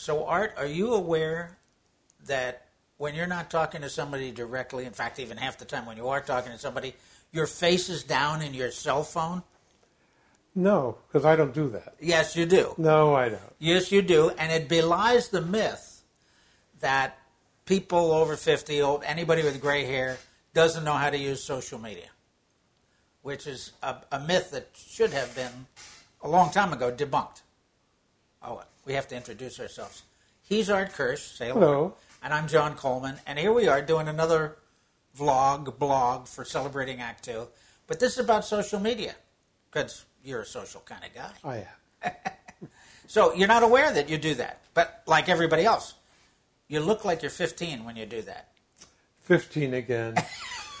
So, Art, are you aware that when you're not talking to somebody directly, in fact, even half the time when you are talking to somebody, your face is down in your cell phone? No, because I don't do that. Yes, you do. No, I don't. Yes, you do. And it belies the myth that people over 50, or anybody with gray hair, doesn't know how to use social media, which is a, a myth that should have been a long time ago debunked. Oh, we have to introduce ourselves. He's Art Kirsch, say hello. Hello. And I'm John Coleman. And here we are doing another vlog, blog for Celebrating Act Two. But this is about social media because you're a social kind of guy. I am. So you're not aware that you do that. But like everybody else, you look like you're 15 when you do that. 15 again.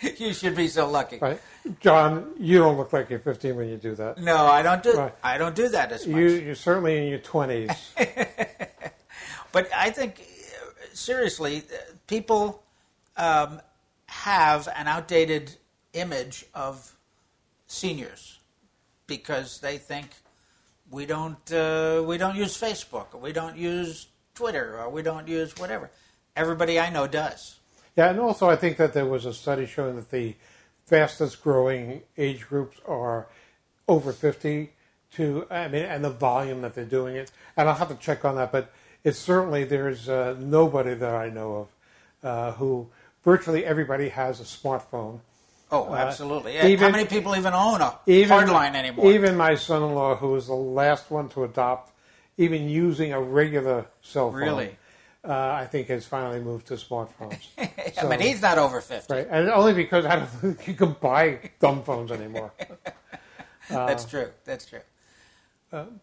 you should be so lucky. Right. John, you don't look like you're 15 when you do that. No, I don't do. Right. I don't do that as much. You, you're certainly in your 20s. But I think, seriously, people um, have an outdated image of seniors because they think we don't uh, we don't use Facebook or we don't use Twitter or we don't use whatever. Everybody I know does. Yeah, and also I think that there was a study showing that the fastest growing age groups are over 50 to, I mean, and the volume that they're doing it. And I'll have to check on that, but it's certainly, there's uh, nobody that I know of uh, who, virtually everybody has a smartphone. Oh, absolutely. Yeah. even- How many people even own a Even, hardline anymore? Even my son-in-law, who was the last one to adopt, even using a regular cell phone, Really? Uh, I think has finally moved to smartphones. I mean, he's not over 50. Right, and only because I don't think you can buy dumb phones anymore. That's true. That's true.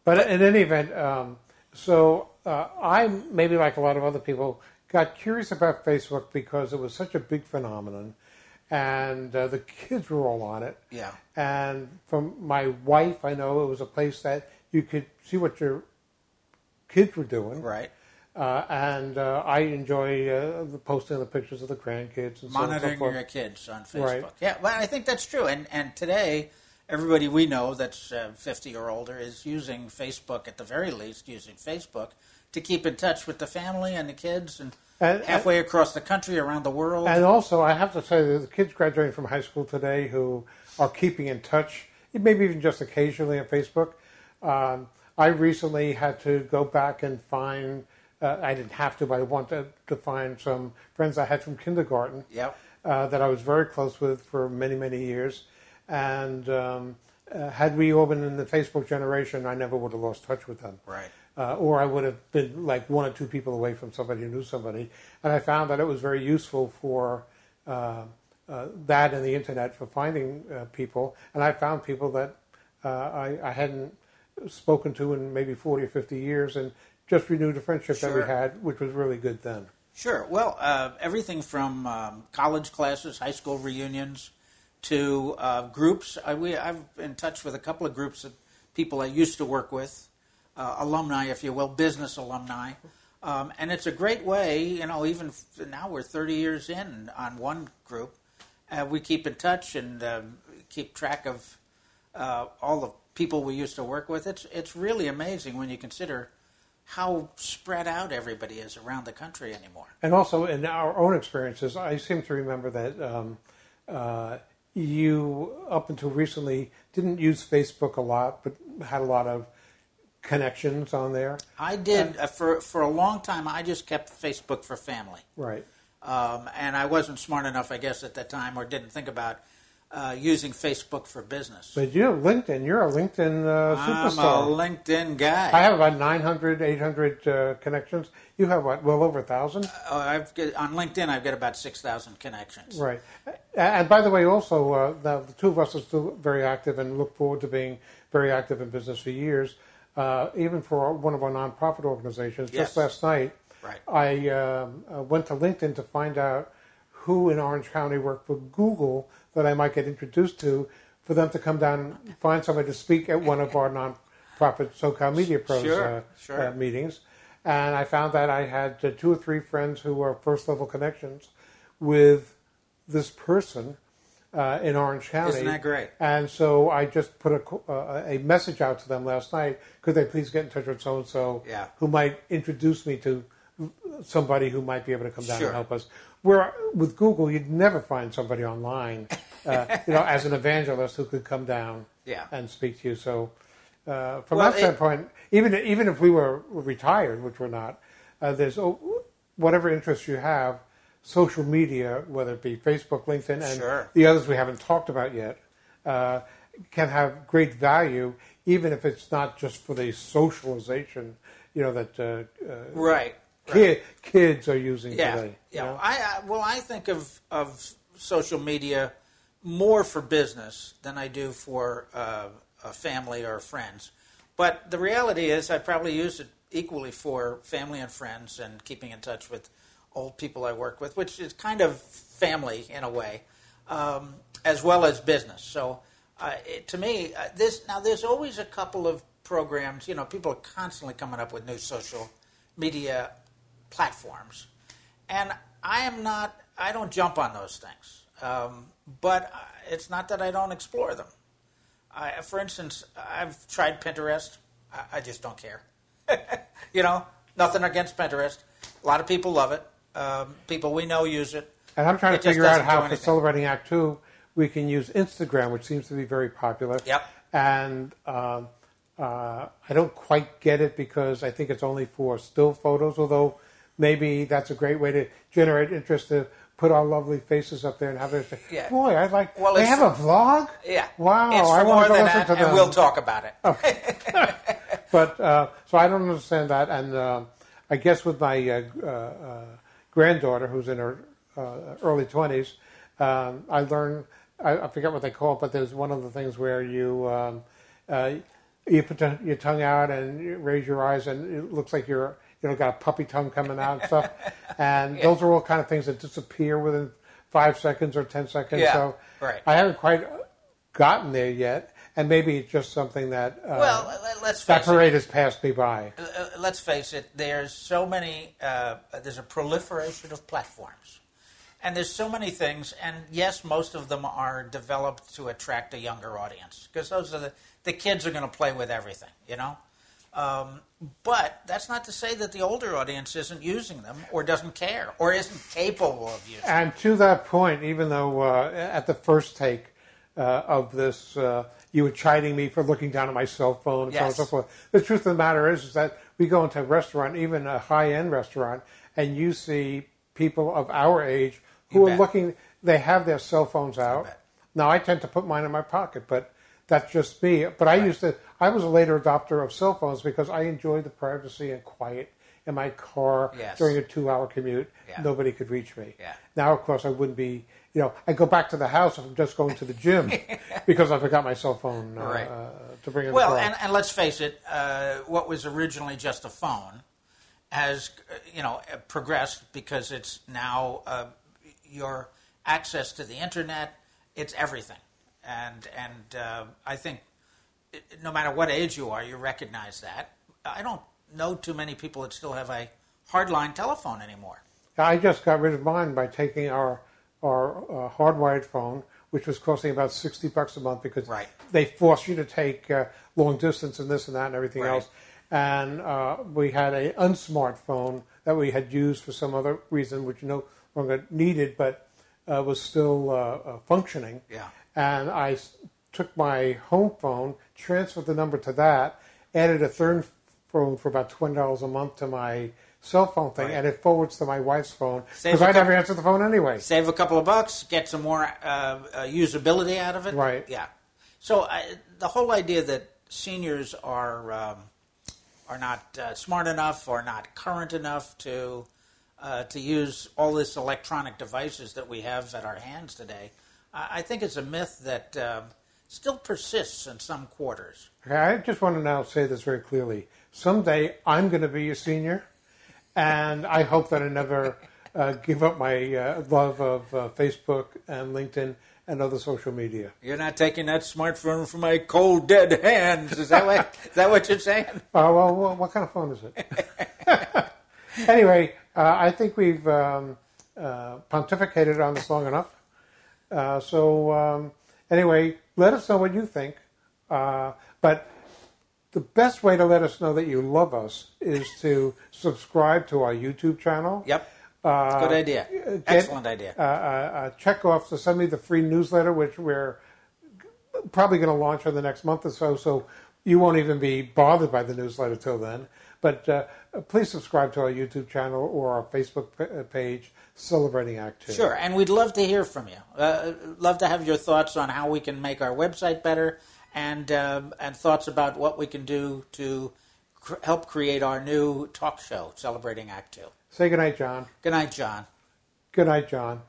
But in any event, um, so uh, I maybe like a lot of other people got curious about Facebook because it was such a big phenomenon, and uh, the kids were all on it. Yeah. And from my wife, I know it was a place that you could see what your kids were doing. Right. Uh, and uh, I enjoy uh, the posting the pictures of the grandkids and so on and so monitoring your kids on Facebook. Right. Yeah, well, I think that's true. And and today, everybody we know that's uh, 50 or older is using Facebook at the very least, using Facebook to keep in touch with the family and the kids and, And- halfway across the country, around the world. And also, I have to say that the kids graduating from high school today who are keeping in touch, maybe even just occasionally on Facebook. Um, I recently had to go back and find, uh, I didn't have to, but I wanted to find some friends I had from kindergarten Yep. uh, that I was very close with for many, many years. And um, uh, had we all been in the Facebook generation, I never would have lost touch with them right. uh, or I would have been like one or two people away from somebody who knew somebody. And I found that it was very useful for uh, uh, that and the internet for finding uh, people. And I found people that uh, I, I hadn't spoken to in maybe 40 or 50 years and just renewed a friendship that we had, which was really good then. Sure. Well, uh, everything from um, college classes, high school reunions, to uh, groups. I, we, I'm in touch with a couple of groups of people I used to work with, uh, alumni, if you will, business alumni. Um, and it's a great way, you know, even f- now we're 30 years in on one group. Uh, we keep in touch and um keep track of uh, all the people we used to work with. It's, it's really amazing when you consider how spread out everybody is around the country anymore. And also, in our own experiences, I seem to remember that um, uh, you, up until recently, didn't use Facebook a lot, but had a lot of connections on there. I did uh, for for a long time. I just kept Facebook for family, Right. um, and I wasn't smart enough, I guess, at that time, or didn't think about uh, using Facebook for business. But you have LinkedIn. You're a LinkedIn uh, I'm a. LinkedIn guy. I have about 900, 800 uh, connections. You have what? Well over a thousand. Uh, I've got, on LinkedIn. I've got about six thousand connections. Right. And by the way, also, uh, the, the two of us are still very active and look forward to being very active in business for years. Uh, even for one of our nonprofit organizations, Yes. just last night, Right. I um, uh, went to LinkedIn to find out who in Orange County worked for Google that I might get introduced to, for them to come down and find somebody to speak at one of our nonprofit SoCal Media Pros Sure, uh, sure. uh, meetings. And I found that I had uh, two or three friends who were first level connections with this person uh, in Orange County. Isn't that great? And so I just put a, uh, a message out to them last night. Could they please get in touch with so and so, who might introduce me to somebody who might be able to come down Sure. and help us? Where with Google, you'd never find somebody online, uh, you know, as an evangelist who could come down Yeah. and speak to you. So, uh, from Well, that it- standpoint, even even if we were retired, which we're not, uh, there's oh, whatever interest you have. Social media, whether it be Facebook, LinkedIn, and Sure. the others we haven't talked about yet, uh, can have great value, even if it's not just for the socialization, you know, that uh, uh, Right. Ki- kids are using Yeah. today. you Yeah. know? I, I well, I think of of social media more for business than I do for uh, a family or friends. But the reality is, I probably use it equally for family and friends and keeping in touch with old people I work with, which is kind of family in a way, um, as well as business. So, uh, it, to me, uh, this now there's always a couple of programs. You know, people are constantly coming up with new social media platforms, and I am not. I don't jump on those things, um, but it's not that I don't explore them. I, for instance, I've tried Pinterest. I, I just don't care. you know, nothing against Pinterest. A lot of people love it. Um, people we know use it. And I'm trying It to figure out how for celebrating Act Two we can use Instagram, which seems to be very popular. Yep. And um, uh, I don't quite get it because I think it's only for still photos. Although maybe that's a great way to generate interest to put our lovely faces up there and have it. Yeah. Boy, I like. Well, they have a vlog. Yeah. Wow. It's I want to listen that, to and them. we'll talk about it. Okay. But uh, so I don't understand that, and uh, I guess with my uh, uh, uh, granddaughter, who's in her uh, early twenties, um, I learned. I, I forget what they call it, but there's one of the things where you um, uh, you put your tongue out and you raise your eyes, and it looks like you're you know got a puppy tongue coming out and stuff. And those are all kind of things that disappear within five seconds or ten seconds. Yeah, so right. I haven't quite gotten there yet, and maybe it's just something that uh, well, let- let's that face it. parade has passed me by. uh, let's face it, there's so many, uh, there's a proliferation of platforms. And there's so many things, and yes, most of them are developed to attract a younger audience because those are the, the kids are going to play with everything, you know? Um, but that's not to say that the older audience isn't using them or doesn't care or isn't capable of using them. And to that point, even though uh, at the first take uh, of this, uh, you were chiding me for looking down at my cell phone and so on and Yes. so forth. The truth of the matter is, is that we go into a restaurant, even a high-end restaurant, and you see people of our age who You are bet. looking. They have their cell phones out. Now I tend to put mine in my pocket, but that's just me. But I used to. I was a later adopter of cell phones because I enjoyed the privacy and quiet in my car Yes. during a two-hour commute. Yeah. Nobody could reach me. Yeah. Now, of course, I wouldn't be. You know, I go back to the house if I'm just going to the gym because I forgot my cell phone uh, Right. uh, to bring in Well, and, and let's face it, uh, what was originally just a phone has, uh, you know, progressed because it's now uh, your access to the internet. It's everything, and and uh, I think no matter what age you are, you recognize that. I don't know too many people that still have a hardline telephone anymore. I just got rid of mine by taking our our uh, hardwired phone, which was costing about sixty bucks a month because Right. they force you to take uh, long distance and this and that and everything Right. else. And uh, we had a unsmart phone that we had used for some other reason, which no longer needed, but uh, was still uh, uh, functioning. Yeah. And I took my home phone, transferred the number to that, added a third phone for about twenty dollars a month to my cell phone thing, Right. and it forwards to my wife's phone because I never answer the phone anyway. Save a couple of bucks, get some more uh, uh, usability out of it. Right. Yeah. So I, the whole idea that seniors are um, are not uh, smart enough or not current enough to uh, to use all this electronic devices that we have at our hands today, I, think it's a myth that um, still persists in some quarters. Okay, I just want to now say this very clearly. Someday I'm going to be a senior, and I hope that I never uh, give up my uh, love of uh, Facebook and LinkedIn and other social media. You're not taking that smartphone from my cold, dead hands. Is that what, is that what you're saying? Uh, well, well, what kind of phone is it? anyway, uh, I think we've um, uh, pontificated on this long enough. Uh, so um, anyway, let us know what you think. Uh, but the best way to let us know that you love us is to subscribe to our YouTube channel. Yep. Uh, Good idea. get- Excellent idea. Uh, uh, uh, check off to send me the free newsletter, which we're probably going to launch in the next month or so. So you won't even be bothered by the newsletter till then. But uh, please subscribe to our YouTube channel or our Facebook uh, page, Celebrating Act Two. Sure, and we'd love to hear from you. Uh, love to have your thoughts on how we can make our website better, and um and thoughts about what we can do to cr- help create our new talk show, Celebrating Act Two. Say goodnight, John. Good night, John. Good night, John.